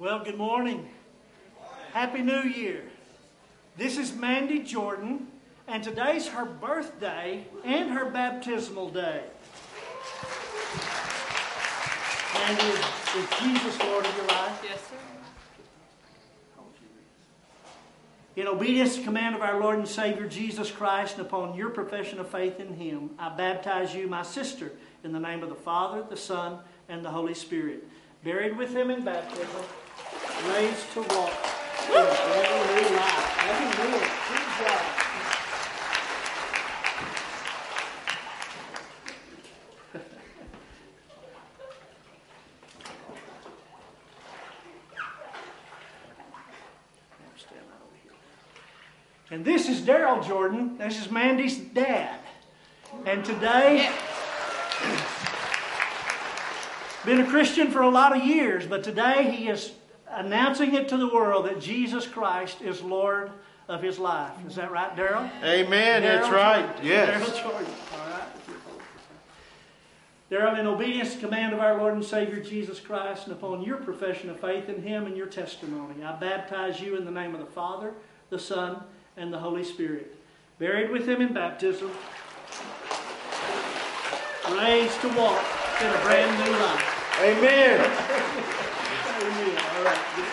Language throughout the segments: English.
Well, good morning. Happy New Year. This is Mandy Jordan, and today's her birthday and her baptismal day. Mandy, is, is Jesus Lord of your life? Yes, sir. In obedience to the command of our Lord and Savior Jesus Christ, and upon your profession of faith in Him, I baptize you, my sister, in the name of the Father, the Son, and the Holy Spirit. Buried with Him in baptism, raised to walk in a brand new life. Amen. Good job. Stand right over here. And this is Daryl Jordan. This is Mandy's dad. And today, been a Christian for a lot of years, but today he is announcing it to the world that Jesus Christ is Lord of his life. Is that right, Daryl? Amen. That's Daryl right. Jordan. Yes. Daryl Jordan. All right. Daryl, in obedience to the command of our Lord and Savior Jesus Christ, and upon your profession of faith in Him and your testimony, I baptize you in the name of the Father, the Son, and the Holy Spirit. Buried with Him in baptism, raised to walk in a brand new life. Amen. All right.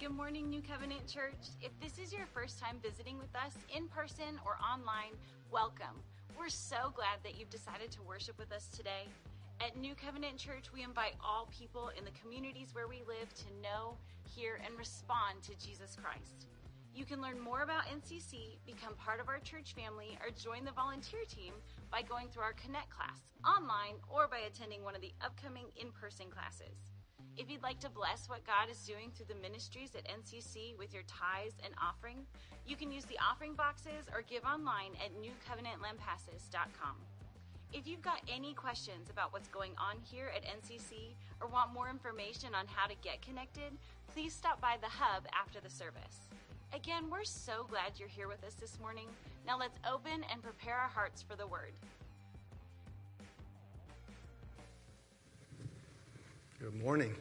Good morning, New Covenant Church. If this is your first time visiting with us in person or online, welcome. We're so glad that you've decided to worship with us today. At New Covenant Church, we invite all people in the communities where we live to know, hear, and respond to Jesus Christ. You can learn more about NCC, become part of our church family, or join the volunteer team by going through our Connect class online or by attending one of the upcoming in person classes. If you'd like to bless what God is doing through the ministries at NCC with your tithes and offering, you can use the offering boxes or give online at newcovenantlampasas.com. If you've got any questions about what's going on here at NCC or want more information on how to get connected, please stop by the hub after the service. Again, we're so glad you're here with us this morning. Now let's open and prepare our hearts for the word. Good morning.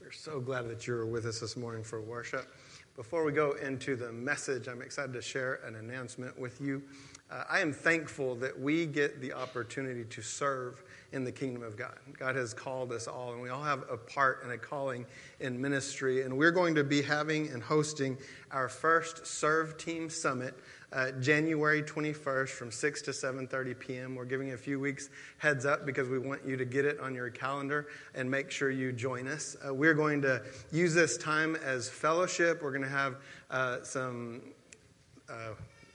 We're so glad that you're with us this morning for worship. Before we go into the message, I'm excited to share an announcement with you. Uh, I am thankful that we get the opportunity to serve in the kingdom of God. God has called us all, and we all have a part and a calling in ministry. And we're going to be having and hosting our first Serve Team Summit uh, January 21st from 6 to 7:30 p.m. We're giving a few weeks heads up because we want you to get it on your calendar and make sure you join us. Uh, we're going to use this time as fellowship. We're going to have uh, some uh,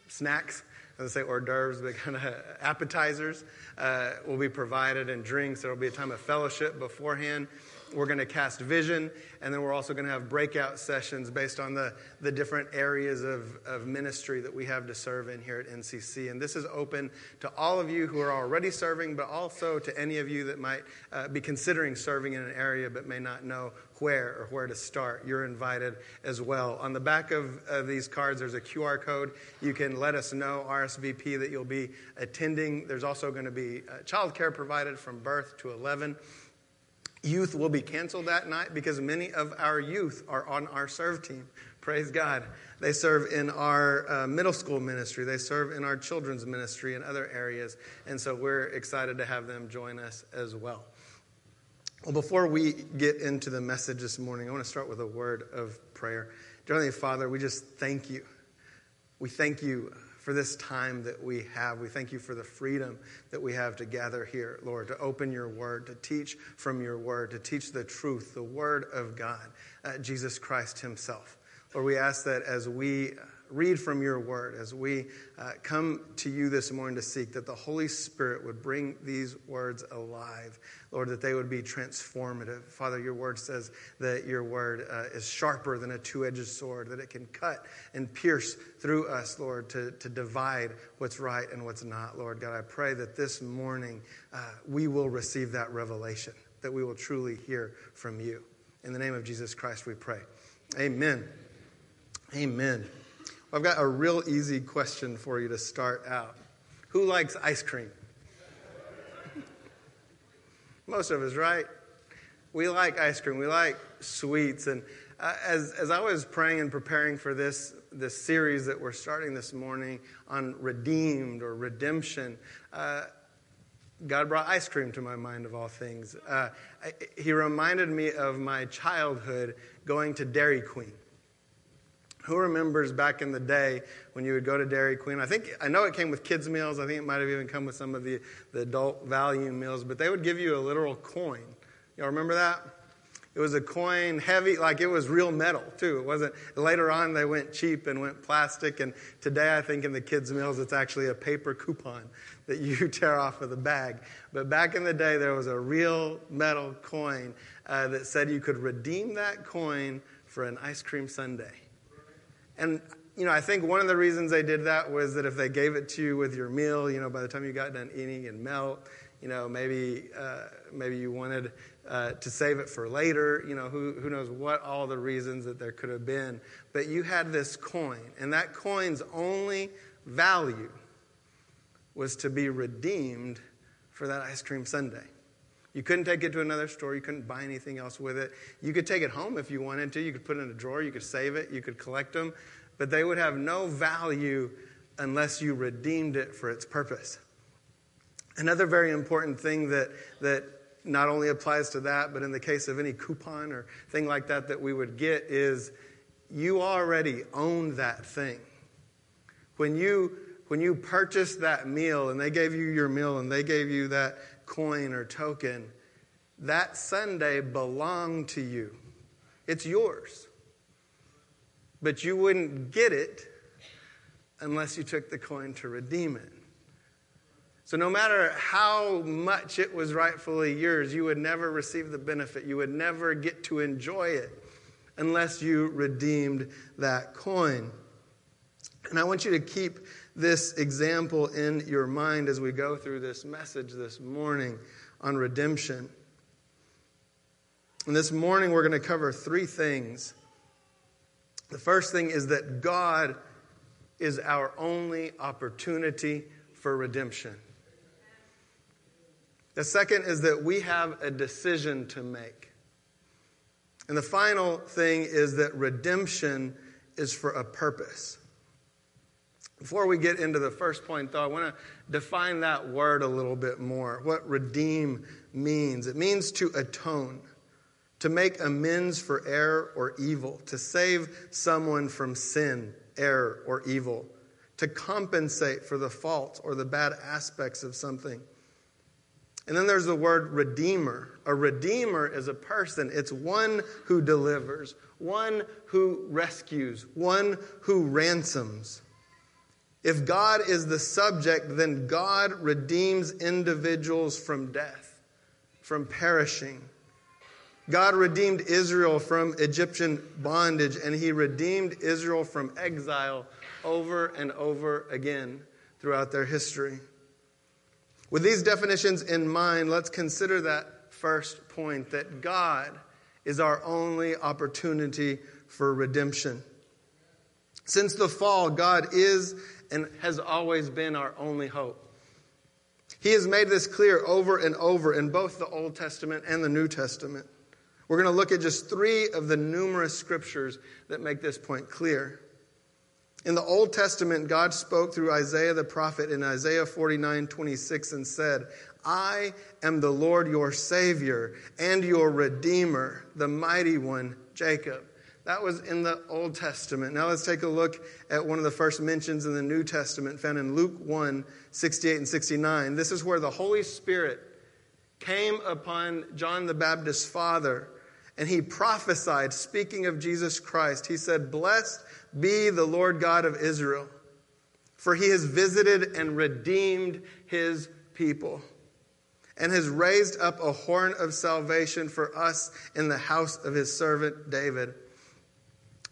snacks. I say hors d'oeuvres, but kind of appetizers uh, will be provided and drinks. There will be a time of fellowship beforehand. We're going to cast vision, and then we're also going to have breakout sessions based on the, the different areas of, of ministry that we have to serve in here at NCC. And this is open to all of you who are already serving, but also to any of you that might uh, be considering serving in an area but may not know where or where to start. You're invited as well. On the back of, of these cards, there's a QR code. You can let us know, RSVP, that you'll be attending. There's also going to be uh, childcare provided from birth to 11. Youth will be canceled that night because many of our youth are on our serve team. Praise God. They serve in our uh, middle school ministry, they serve in our children's ministry and other areas. And so we're excited to have them join us as well. Well, before we get into the message this morning, I want to start with a word of prayer. Dear Heavenly Father, we just thank you. We thank you for this time that we have. We thank you for the freedom that we have to gather here, Lord, to open your word, to teach from your word, to teach the truth, the word of God, uh, Jesus Christ himself. Lord, we ask that as we read from your word, as we uh, come to you this morning to seek, that the Holy Spirit would bring these words alive. Lord, that they would be transformative. Father, your word says that your word uh, is sharper than a two edged sword, that it can cut and pierce through us, Lord, to, to divide what's right and what's not. Lord God, I pray that this morning uh, we will receive that revelation, that we will truly hear from you. In the name of Jesus Christ, we pray. Amen. Amen. I've got a real easy question for you to start out. Who likes ice cream? Most of us, right? We like ice cream. We like sweets. And uh, as, as I was praying and preparing for this, this series that we're starting this morning on redeemed or redemption, uh, God brought ice cream to my mind, of all things. Uh, I, he reminded me of my childhood going to Dairy Queen. Who remembers back in the day when you would go to Dairy Queen? I think I know it came with kids' meals. I think it might have even come with some of the, the adult value meals, but they would give you a literal coin. Y'all remember that? It was a coin heavy, like it was real metal too. It wasn't. Later on, they went cheap and went plastic. And today, I think in the kids' meals, it's actually a paper coupon that you tear off of the bag. But back in the day, there was a real metal coin uh, that said you could redeem that coin for an ice cream sundae. And you know, I think one of the reasons they did that was that if they gave it to you with your meal, you know, by the time you got done eating and melt, You know, maybe uh, maybe you wanted uh, to save it for later. You know, who who knows what all the reasons that there could have been. But you had this coin, and that coin's only value was to be redeemed for that ice cream sundae. You couldn't take it to another store. You couldn't buy anything else with it. You could take it home if you wanted to. You could put it in a drawer. You could save it. You could collect them. But they would have no value unless you redeemed it for its purpose. Another very important thing that, that not only applies to that, but in the case of any coupon or thing like that that we would get is you already own that thing. When you when you purchased that meal and they gave you your meal and they gave you that coin or token, that sundae belonged to you. It's yours. But you wouldn't get it unless you took the coin to redeem it. So, no matter how much it was rightfully yours, you would never receive the benefit. You would never get to enjoy it unless you redeemed that coin. And I want you to keep this example in your mind as we go through this message this morning on redemption. And this morning, we're going to cover three things. The first thing is that God is our only opportunity for redemption. The second is that we have a decision to make. And the final thing is that redemption is for a purpose. Before we get into the first point, though, I want to define that word a little bit more. What redeem means it means to atone, to make amends for error or evil, to save someone from sin, error, or evil, to compensate for the faults or the bad aspects of something. And then there's the word redeemer. A redeemer is a person, it's one who delivers, one who rescues, one who ransoms. If God is the subject, then God redeems individuals from death, from perishing. God redeemed Israel from Egyptian bondage, and He redeemed Israel from exile over and over again throughout their history. With these definitions in mind, let's consider that first point that God is our only opportunity for redemption. Since the fall, God is and has always been our only hope. He has made this clear over and over in both the Old Testament and the New Testament. We're going to look at just three of the numerous scriptures that make this point clear. In the Old Testament, God spoke through Isaiah the prophet in Isaiah 49 26 and said, I am the Lord your Savior and your Redeemer, the mighty one, Jacob. That was in the Old Testament. Now let's take a look at one of the first mentions in the New Testament, found in Luke 1 68 and 69. This is where the Holy Spirit came upon John the Baptist's father, and he prophesied, speaking of Jesus Christ. He said, Blessed be the Lord God of Israel, for he has visited and redeemed his people, and has raised up a horn of salvation for us in the house of his servant David.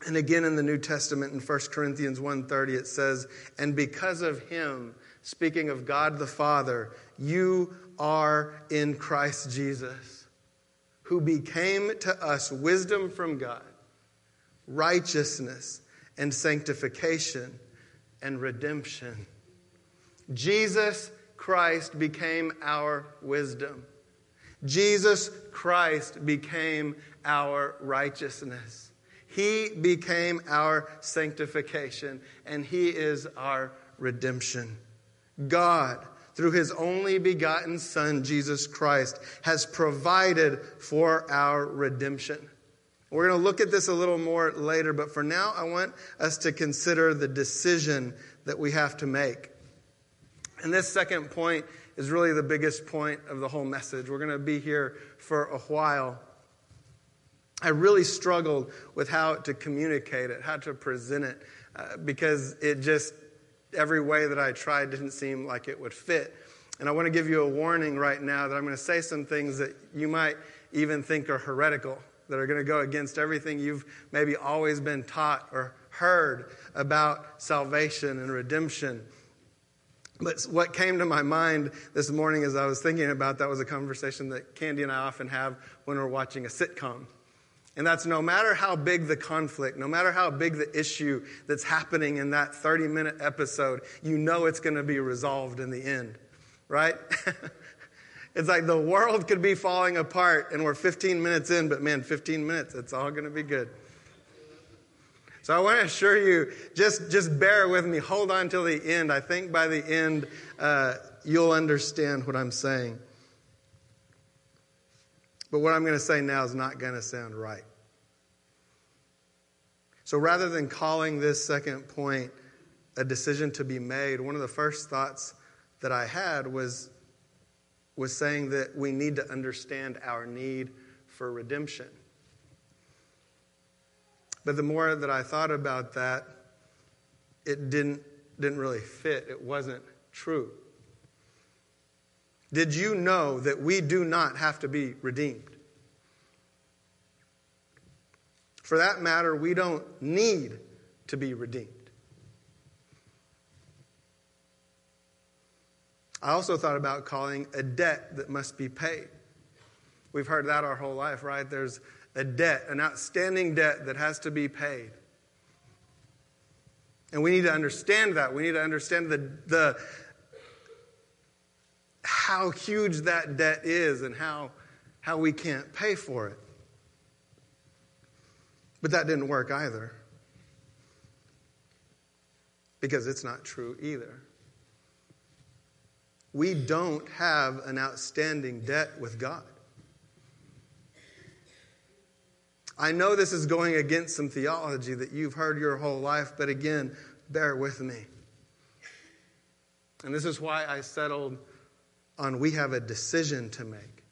And again in the New Testament in 1 Corinthians 1:30 it says, "And because of him, speaking of God the Father, you are in Christ Jesus, who became to us wisdom from God, righteousness and sanctification and redemption. Jesus Christ became our wisdom. Jesus Christ became our righteousness. He became our sanctification, and He is our redemption. God, through His only begotten Son, Jesus Christ, has provided for our redemption. We're going to look at this a little more later, but for now, I want us to consider the decision that we have to make. And this second point is really the biggest point of the whole message. We're going to be here for a while. I really struggled with how to communicate it, how to present it, uh, because it just, every way that I tried didn't seem like it would fit. And I want to give you a warning right now that I'm going to say some things that you might even think are heretical that are going to go against everything you've maybe always been taught or heard about salvation and redemption. But what came to my mind this morning as I was thinking about that was a conversation that Candy and I often have when we're watching a sitcom. And that's no matter how big the conflict, no matter how big the issue that's happening in that 30 minute episode, you know it's going to be resolved in the end, right? it's like the world could be falling apart and we're 15 minutes in, but man, 15 minutes, it's all going to be good. So I want to assure you, just, just bear with me. Hold on till the end. I think by the end, uh, you'll understand what I'm saying. But what I'm going to say now is not going to sound right. So rather than calling this second point a decision to be made, one of the first thoughts that I had was, was saying that we need to understand our need for redemption. But the more that I thought about that, it didn't, didn't really fit. It wasn't true. Did you know that we do not have to be redeemed? For that matter, we don't need to be redeemed. I also thought about calling a debt that must be paid. We've heard that our whole life, right? There's a debt, an outstanding debt that has to be paid. And we need to understand that. We need to understand the, the how huge that debt is and how, how we can't pay for it. But that didn't work either. Because it's not true either. We don't have an outstanding debt with God. I know this is going against some theology that you've heard your whole life, but again, bear with me. And this is why I settled on we have a decision to make.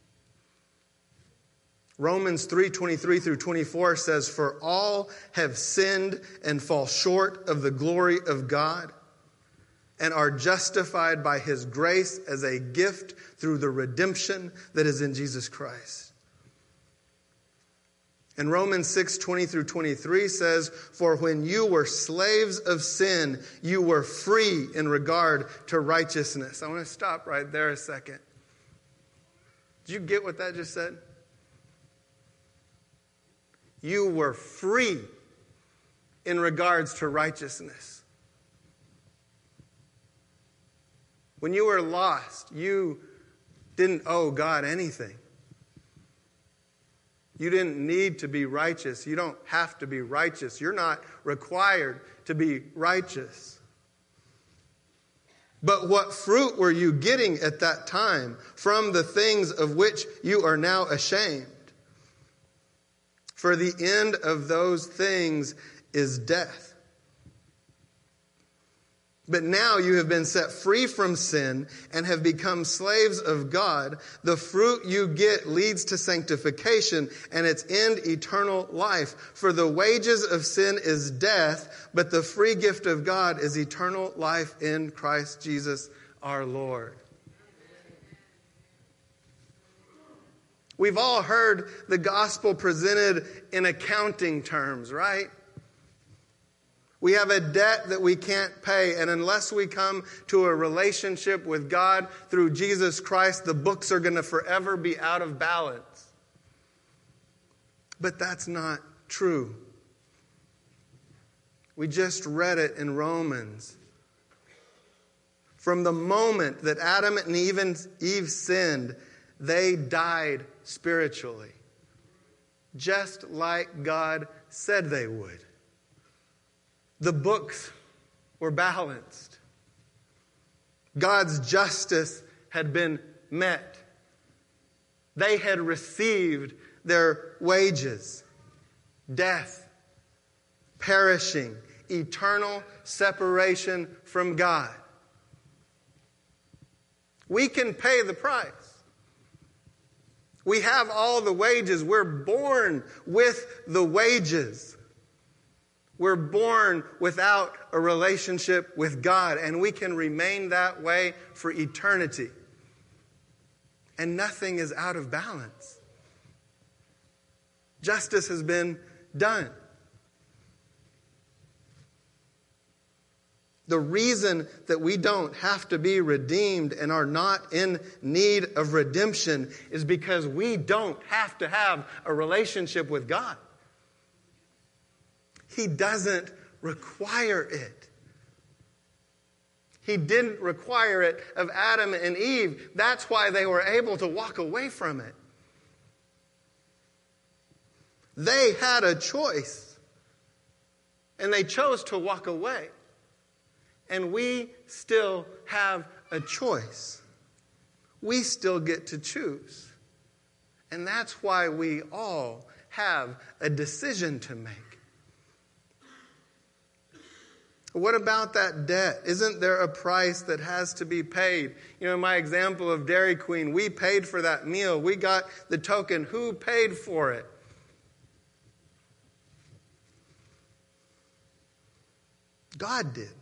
Romans 3:23 through 24 says for all have sinned and fall short of the glory of God and are justified by his grace as a gift through the redemption that is in Jesus Christ. And Romans 6, 20 through 23 says, For when you were slaves of sin, you were free in regard to righteousness. I want to stop right there a second. Did you get what that just said? You were free in regards to righteousness. When you were lost, you didn't owe God anything. You didn't need to be righteous. You don't have to be righteous. You're not required to be righteous. But what fruit were you getting at that time from the things of which you are now ashamed? For the end of those things is death. But now you have been set free from sin and have become slaves of God. The fruit you get leads to sanctification and its end eternal life. For the wages of sin is death, but the free gift of God is eternal life in Christ Jesus our Lord. We've all heard the gospel presented in accounting terms, right? We have a debt that we can't pay, and unless we come to a relationship with God through Jesus Christ, the books are going to forever be out of balance. But that's not true. We just read it in Romans. From the moment that Adam and Eve sinned, they died spiritually, just like God said they would. The books were balanced. God's justice had been met. They had received their wages death, perishing, eternal separation from God. We can pay the price. We have all the wages. We're born with the wages. We're born without a relationship with God, and we can remain that way for eternity. And nothing is out of balance. Justice has been done. The reason that we don't have to be redeemed and are not in need of redemption is because we don't have to have a relationship with God. He doesn't require it. He didn't require it of Adam and Eve. That's why they were able to walk away from it. They had a choice, and they chose to walk away and we still have a choice. We still get to choose. And that's why we all have a decision to make. What about that debt? Isn't there a price that has to be paid? You know, my example of Dairy Queen, we paid for that meal. We got the token. Who paid for it? God did.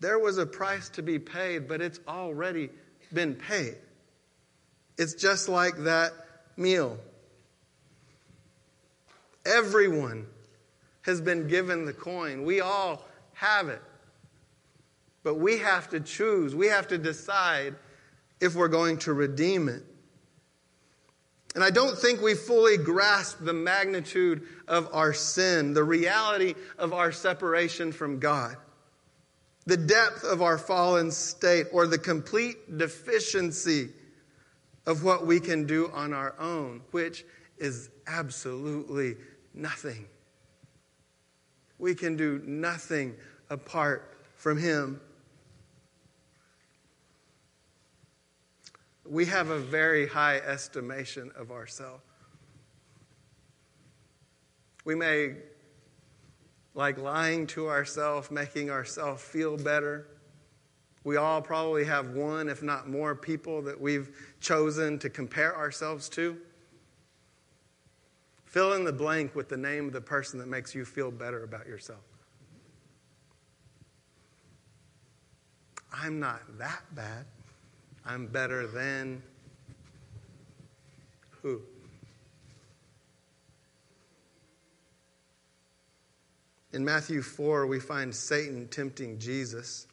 There was a price to be paid, but it's already been paid. It's just like that meal. Everyone has been given the coin. We all have it. But we have to choose, we have to decide if we're going to redeem it. And I don't think we fully grasp the magnitude of our sin, the reality of our separation from God the depth of our fallen state or the complete deficiency of what we can do on our own, which is absolutely nothing. We can do nothing apart from Him. We have a very high estimation of ourselves. We may like lying to ourselves, making ourselves feel better. We all probably have one, if not more, people that we've chosen to compare ourselves to. Fill in the blank with the name of the person that makes you feel better about yourself. I'm not that bad. I'm better than who? In Matthew 4, we find Satan tempting Jesus.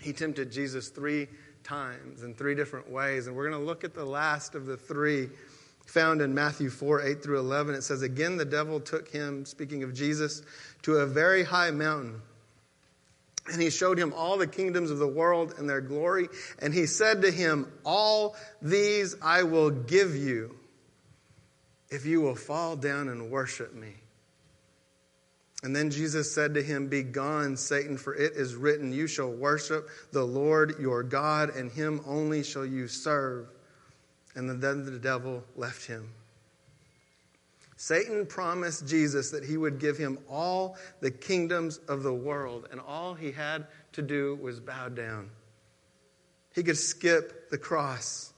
He tempted Jesus three times in three different ways. And we're going to look at the last of the three found in Matthew 4 8 through 11. It says, Again, the devil took him, speaking of Jesus, to a very high mountain. And he showed him all the kingdoms of the world and their glory. And he said to him, All these I will give you if you will fall down and worship me. And then Jesus said to him, Begone, Satan, for it is written, You shall worship the Lord your God, and him only shall you serve. And then the devil left him. Satan promised Jesus that he would give him all the kingdoms of the world, and all he had to do was bow down. He could skip the cross.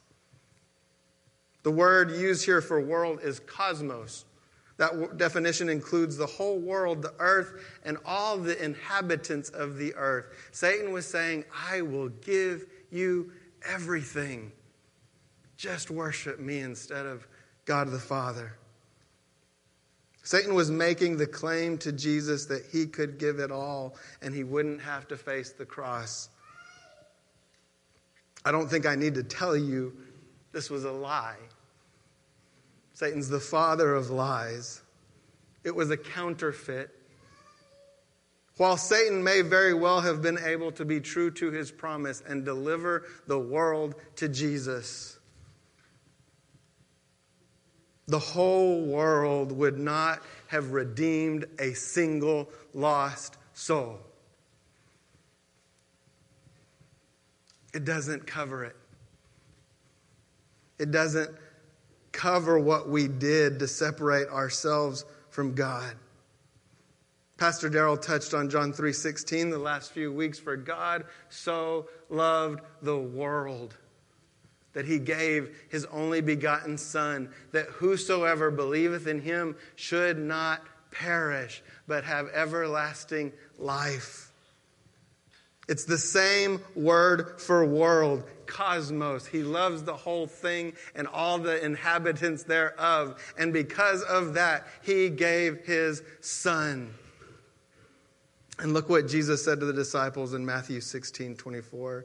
The word used here for world is cosmos, that definition includes the whole world, the earth, and all the inhabitants of the earth. Satan was saying, I will give you everything. Just worship me instead of God the Father. Satan was making the claim to Jesus that he could give it all and he wouldn't have to face the cross. I don't think I need to tell you this was a lie. Satan's the father of lies. It was a counterfeit. While Satan may very well have been able to be true to his promise and deliver the world to Jesus, the whole world would not have redeemed a single lost soul. It doesn't cover it. It doesn't cover what we did to separate ourselves from God. Pastor Daryl touched on John 3:16 the last few weeks for God so loved the world that he gave his only begotten son that whosoever believeth in him should not perish but have everlasting life. It's the same word for world, cosmos. He loves the whole thing and all the inhabitants thereof. And because of that, he gave his son. And look what Jesus said to the disciples in Matthew 16 24.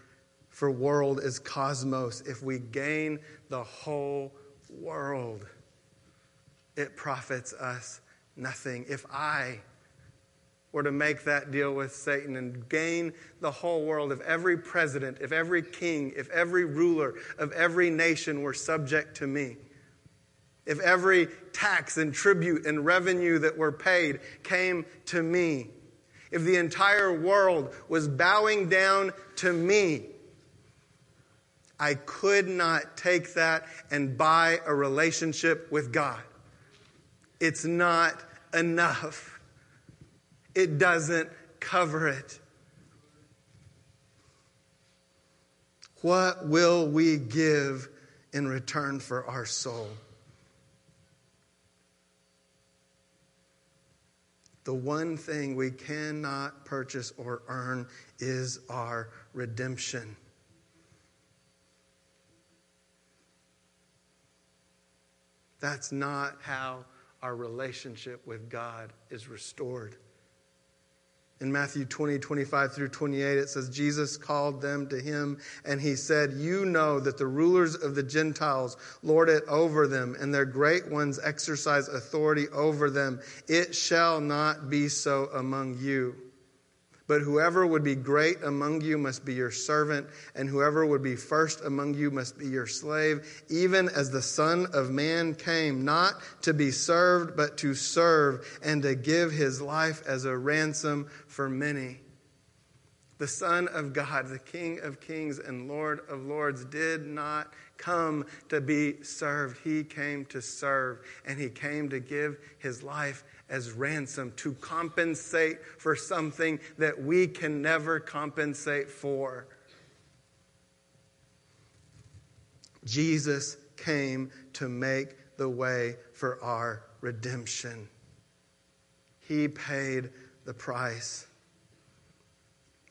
for world is cosmos. If we gain the whole world, it profits us nothing. If I were to make that deal with Satan and gain the whole world, if every president, if every king, if every ruler of every nation were subject to me, if every tax and tribute and revenue that were paid came to me, if the entire world was bowing down to me, I could not take that and buy a relationship with God. It's not enough. It doesn't cover it. What will we give in return for our soul? The one thing we cannot purchase or earn is our redemption. That's not how our relationship with God is restored. In Matthew 20, 25 through 28, it says, Jesus called them to him, and he said, You know that the rulers of the Gentiles lord it over them, and their great ones exercise authority over them. It shall not be so among you. But whoever would be great among you must be your servant, and whoever would be first among you must be your slave, even as the Son of Man came, not to be served, but to serve, and to give his life as a ransom for many. The Son of God, the King of kings and Lord of lords, did not come to be served. He came to serve, and he came to give his life as ransom to compensate for something that we can never compensate for. Jesus came to make the way for our redemption. He paid the price.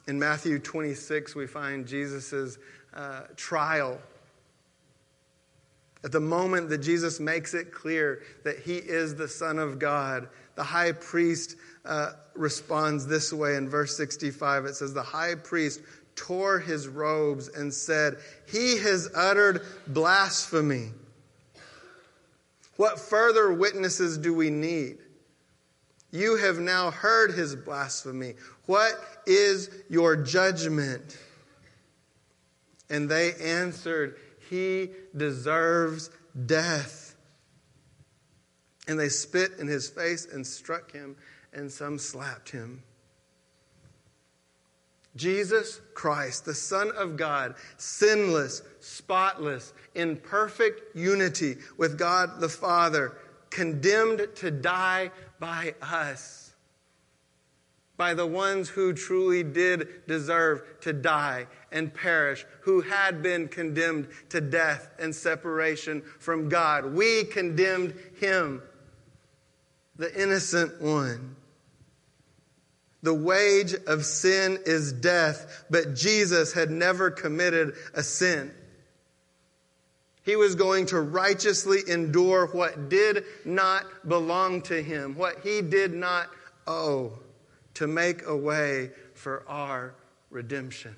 In Matthew 26, we find Jesus' uh, trial. At the moment that Jesus makes it clear that he is the Son of God, the high priest uh, responds this way in verse 65. It says, The high priest tore his robes and said, He has uttered blasphemy. What further witnesses do we need? You have now heard his blasphemy. What is your judgment? And they answered, He deserves death. And they spit in his face and struck him, and some slapped him. Jesus Christ, the Son of God, sinless, spotless, in perfect unity with God the Father, condemned to die by us, by the ones who truly did deserve to die and perish, who had been condemned to death and separation from God. We condemned him the innocent one. The wage of sin is death, but Jesus had never committed a sin. He was going to righteously endure what did not belong to him, what he did not owe, to make a way for our redemption.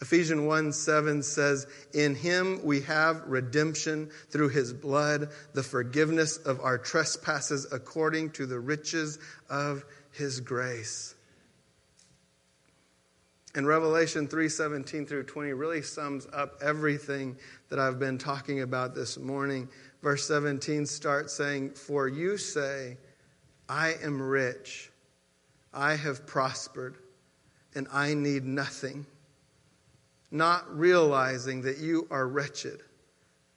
Ephesians 1 7 says, In him we have redemption through his blood, the forgiveness of our trespasses according to the riches of his grace. And Revelation 3:17 through 20 really sums up everything that I've been talking about this morning. Verse 17 starts saying, "For you say, I am rich, I have prospered, and I need nothing." Not realizing that you are wretched,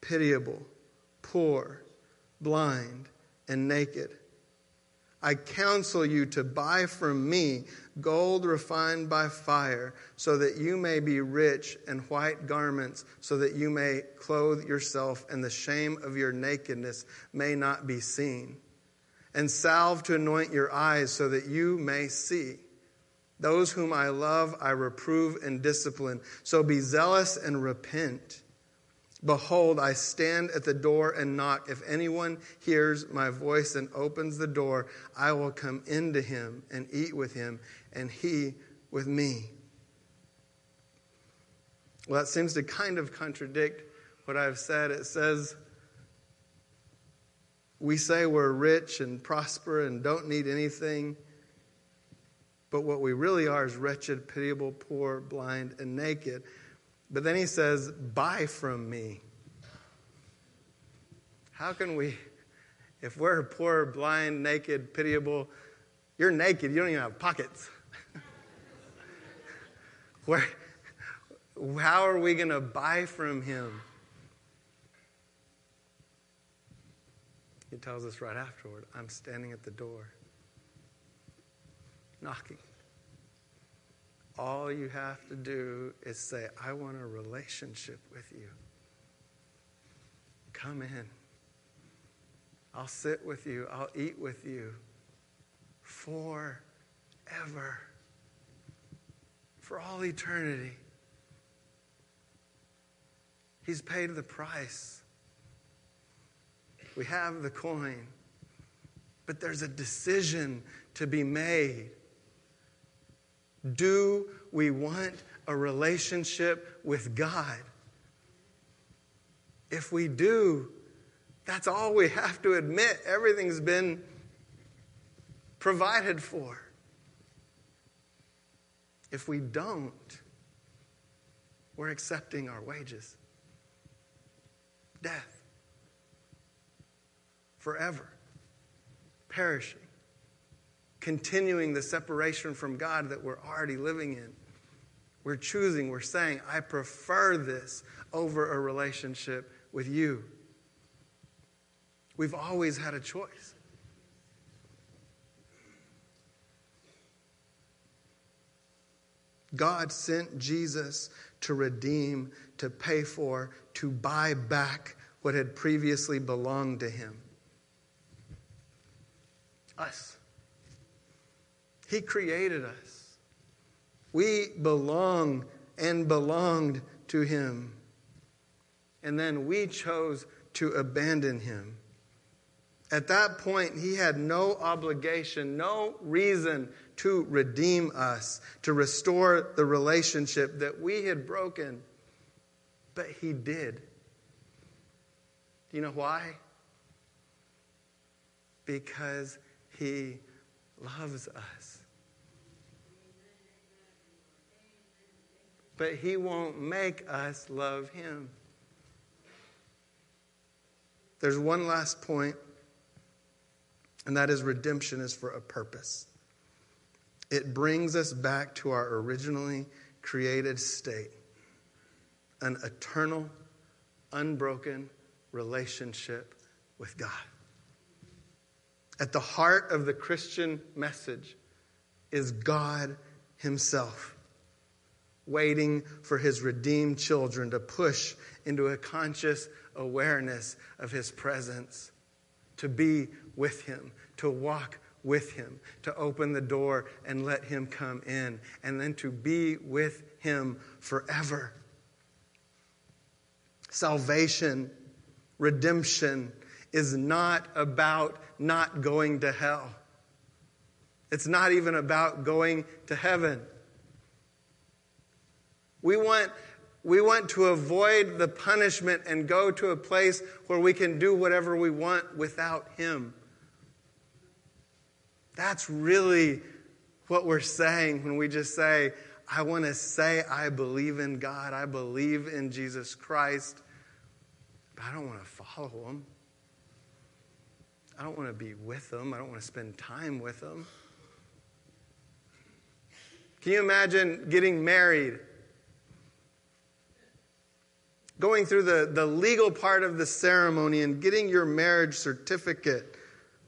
pitiable, poor, blind, and naked. I counsel you to buy from me gold refined by fire, so that you may be rich, and white garments, so that you may clothe yourself, and the shame of your nakedness may not be seen, and salve to anoint your eyes, so that you may see. Those whom I love, I reprove and discipline. So be zealous and repent. Behold, I stand at the door and knock. If anyone hears my voice and opens the door, I will come into him and eat with him, and he with me. Well, that seems to kind of contradict what I've said. It says, we say we're rich and prosper and don't need anything, but what we really are is wretched, pitiable, poor, blind, and naked. But then he says, Buy from me. How can we, if we're poor, blind, naked, pitiable, you're naked, you don't even have pockets. Where, how are we going to buy from him? He tells us right afterward I'm standing at the door, knocking. All you have to do is say, I want a relationship with you. Come in. I'll sit with you. I'll eat with you forever. For all eternity. He's paid the price. We have the coin. But there's a decision to be made. Do we want a relationship with God? If we do, that's all we have to admit. Everything's been provided for. If we don't, we're accepting our wages death, forever, perishing, continuing the separation from God that we're already living in. We're choosing, we're saying, I prefer this over a relationship with you. We've always had a choice. God sent Jesus to redeem, to pay for, to buy back what had previously belonged to him. Us. He created us. We belong and belonged to him. And then we chose to abandon him. At that point, he had no obligation, no reason to redeem us, to restore the relationship that we had broken. But he did. Do you know why? Because he loves us. But he won't make us love him. There's one last point, and that is redemption is for a purpose. It brings us back to our originally created state an eternal, unbroken relationship with God. At the heart of the Christian message is God Himself, waiting for His redeemed children to push into a conscious awareness of His presence, to be with Him, to walk with Him, to open the door and let Him come in, and then to be with Him forever. Salvation, redemption is not about not going to hell. It's not even about going to heaven. We want, we want to avoid the punishment and go to a place where we can do whatever we want without Him. That's really what we're saying when we just say, I want to say I believe in God, I believe in Jesus Christ, but I don't want to follow Him. I don't want to be with Him, I don't want to spend time with Him. Can you imagine getting married? Going through the, the legal part of the ceremony and getting your marriage certificate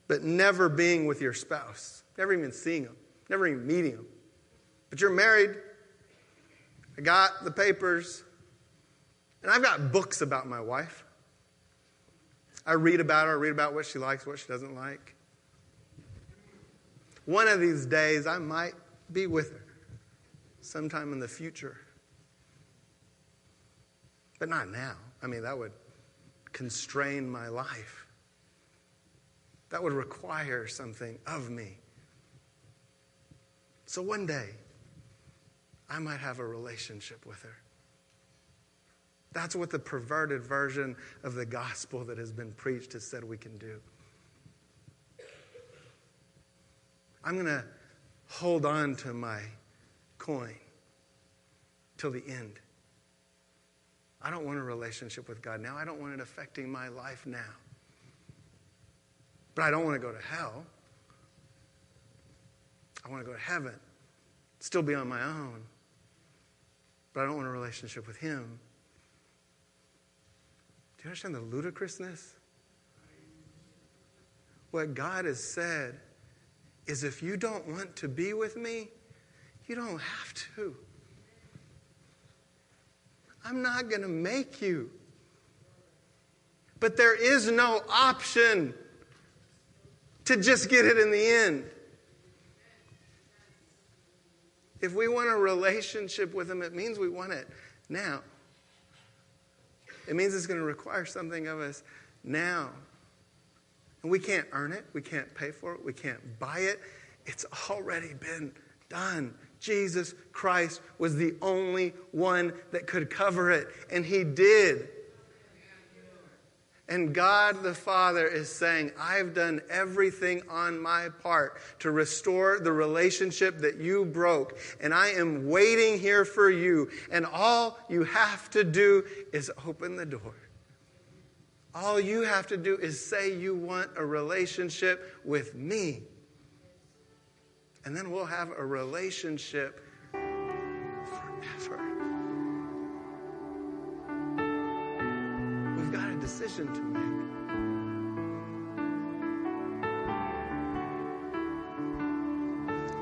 but never being with your spouse, never even seeing them, never even meeting them. But you're married. I got the papers, and I've got books about my wife. I read about her, I read about what she likes, what she doesn't like. One of these days, I might be with her sometime in the future. But not now. I mean, that would constrain my life. That would require something of me. So one day, I might have a relationship with her. That's what the perverted version of the gospel that has been preached has said we can do. I'm going to hold on to my coin till the end. I don't want a relationship with God now. I don't want it affecting my life now. But I don't want to go to hell. I want to go to heaven, still be on my own. But I don't want a relationship with Him. Do you understand the ludicrousness? What God has said is if you don't want to be with me, you don't have to. I'm not going to make you. But there is no option to just get it in the end. If we want a relationship with Him, it means we want it now. It means it's going to require something of us now. And we can't earn it, we can't pay for it, we can't buy it. It's already been done. Jesus Christ was the only one that could cover it, and He did. And God the Father is saying, I've done everything on my part to restore the relationship that you broke, and I am waiting here for you. And all you have to do is open the door. All you have to do is say you want a relationship with me. And then we'll have a relationship forever. We've got a decision to make.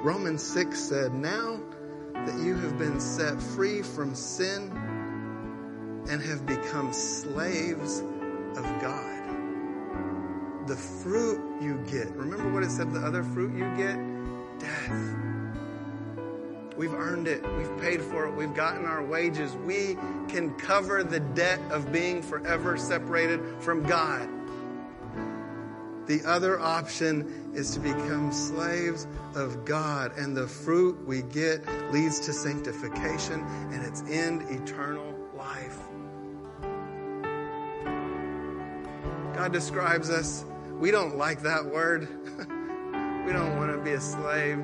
Romans 6 said, Now that you have been set free from sin and have become slaves of God, the fruit you get, remember what it said the other fruit you get? Death. We've earned it. We've paid for it. We've gotten our wages. We can cover the debt of being forever separated from God. The other option is to become slaves of God, and the fruit we get leads to sanctification and its end, eternal life. God describes us. We don't like that word. we don't want to be a slave.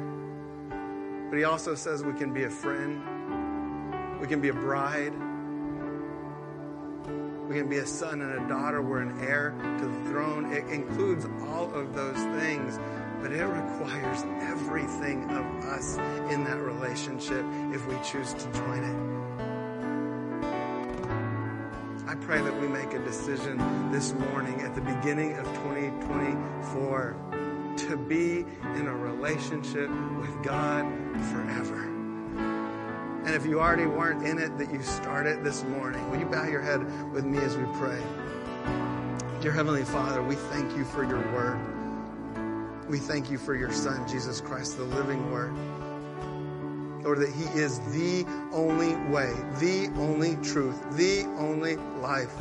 But He also says we can be a friend, we can be a bride. We can be a son and a daughter. We're an heir to the throne. It includes all of those things, but it requires everything of us in that relationship if we choose to join it. I pray that we make a decision this morning at the beginning of 2024 to be in a relationship with God forever. And if you already weren't in it, that you start it this morning. Will you bow your head with me as we pray? Dear Heavenly Father, we thank you for your word. We thank you for your Son, Jesus Christ, the living word. Lord, that He is the only way, the only truth, the only life.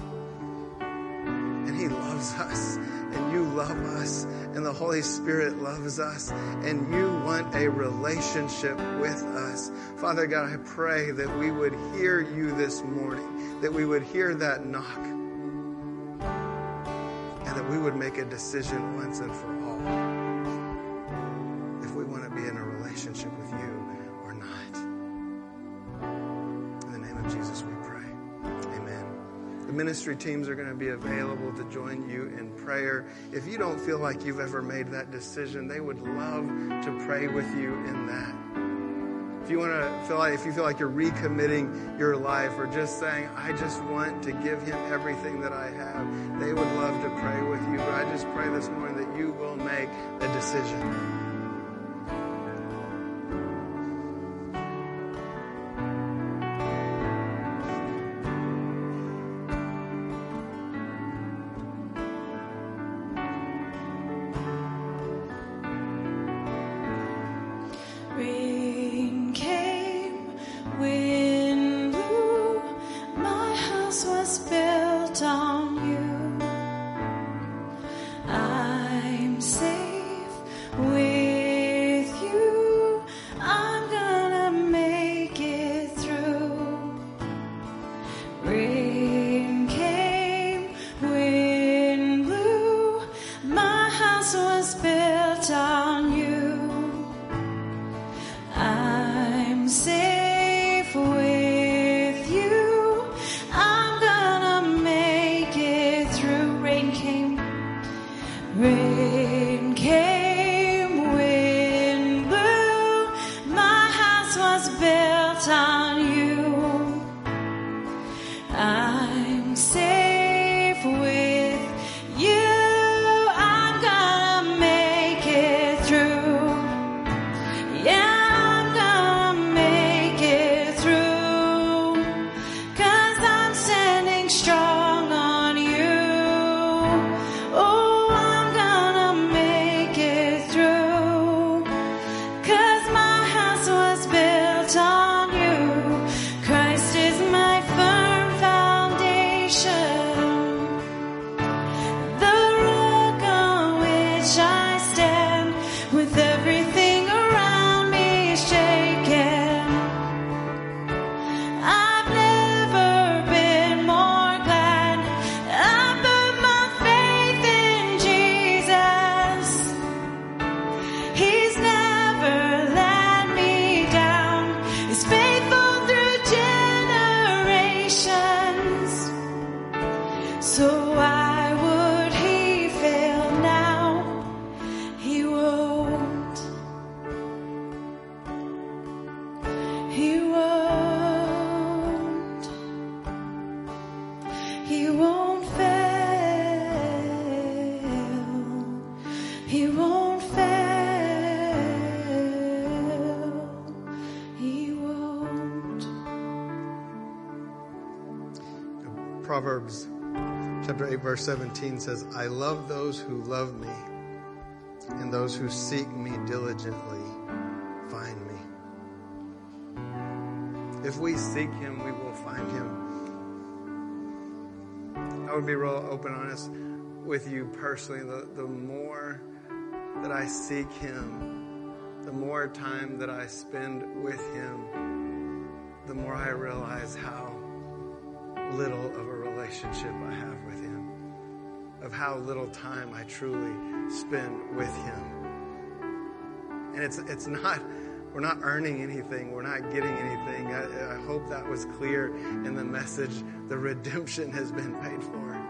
And He loves us, and you love us, and the Holy Spirit loves us, and you want a relationship with us. Father God, I pray that we would hear you this morning, that we would hear that knock, and that we would make a decision once and for all The ministry teams are going to be available to join you in prayer. If you don't feel like you've ever made that decision, they would love to pray with you in that. if you want to feel like if you feel like you're recommitting your life or just saying i just want to give him everything that i have they would love to pray with you but i just pray this morning that you will make a decision verse 17 says, I love those who love me, and those who seek me diligently find me. If we seek him, we will find him. I would be real open, honest with you personally. The, the more that I seek him, the more time that I spend with him, the more I realize how little of a relationship I have of how little time I truly spend with Him. And it's, it's not, we're not earning anything, we're not getting anything. I, I hope that was clear in the message. The redemption has been paid for.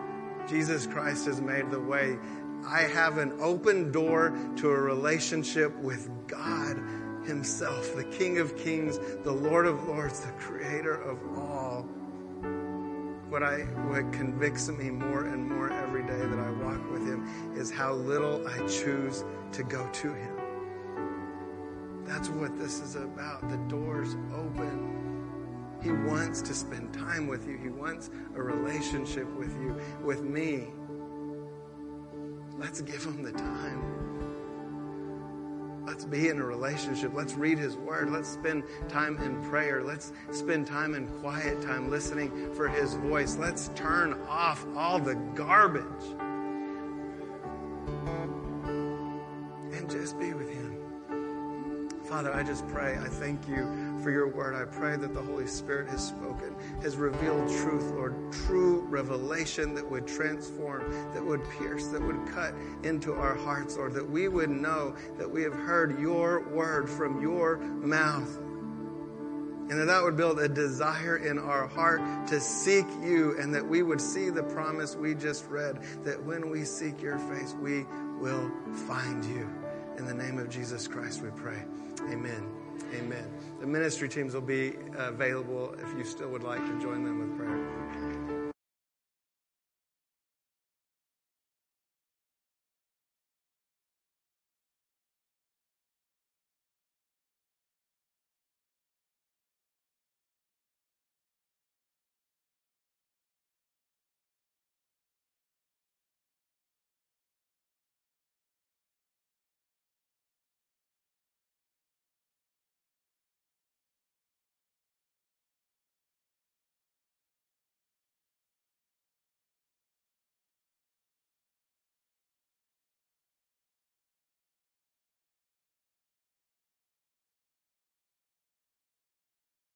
Jesus Christ has made the way. I have an open door to a relationship with God Himself, the King of Kings, the Lord of Lords, the Creator of all what I what convicts me more and more every day that I walk with him is how little I choose to go to him. That's what this is about. The door's open. He wants to spend time with you. He wants a relationship with you, with me. Let's give him the time. Let's be in a relationship. Let's read His Word. Let's spend time in prayer. Let's spend time in quiet time listening for His voice. Let's turn off all the garbage and just be with Him. Father, I just pray. I thank you for your word. I pray that the Holy Spirit has spoken, has revealed truth, Lord, true revelation that would transform, that would pierce, that would cut into our hearts, Lord, that we would know that we have heard your word from your mouth. And that that would build a desire in our heart to seek you, and that we would see the promise we just read that when we seek your face, we will find you. In the name of Jesus Christ, we pray. Amen. Amen. The ministry teams will be available if you still would like to join them with prayer.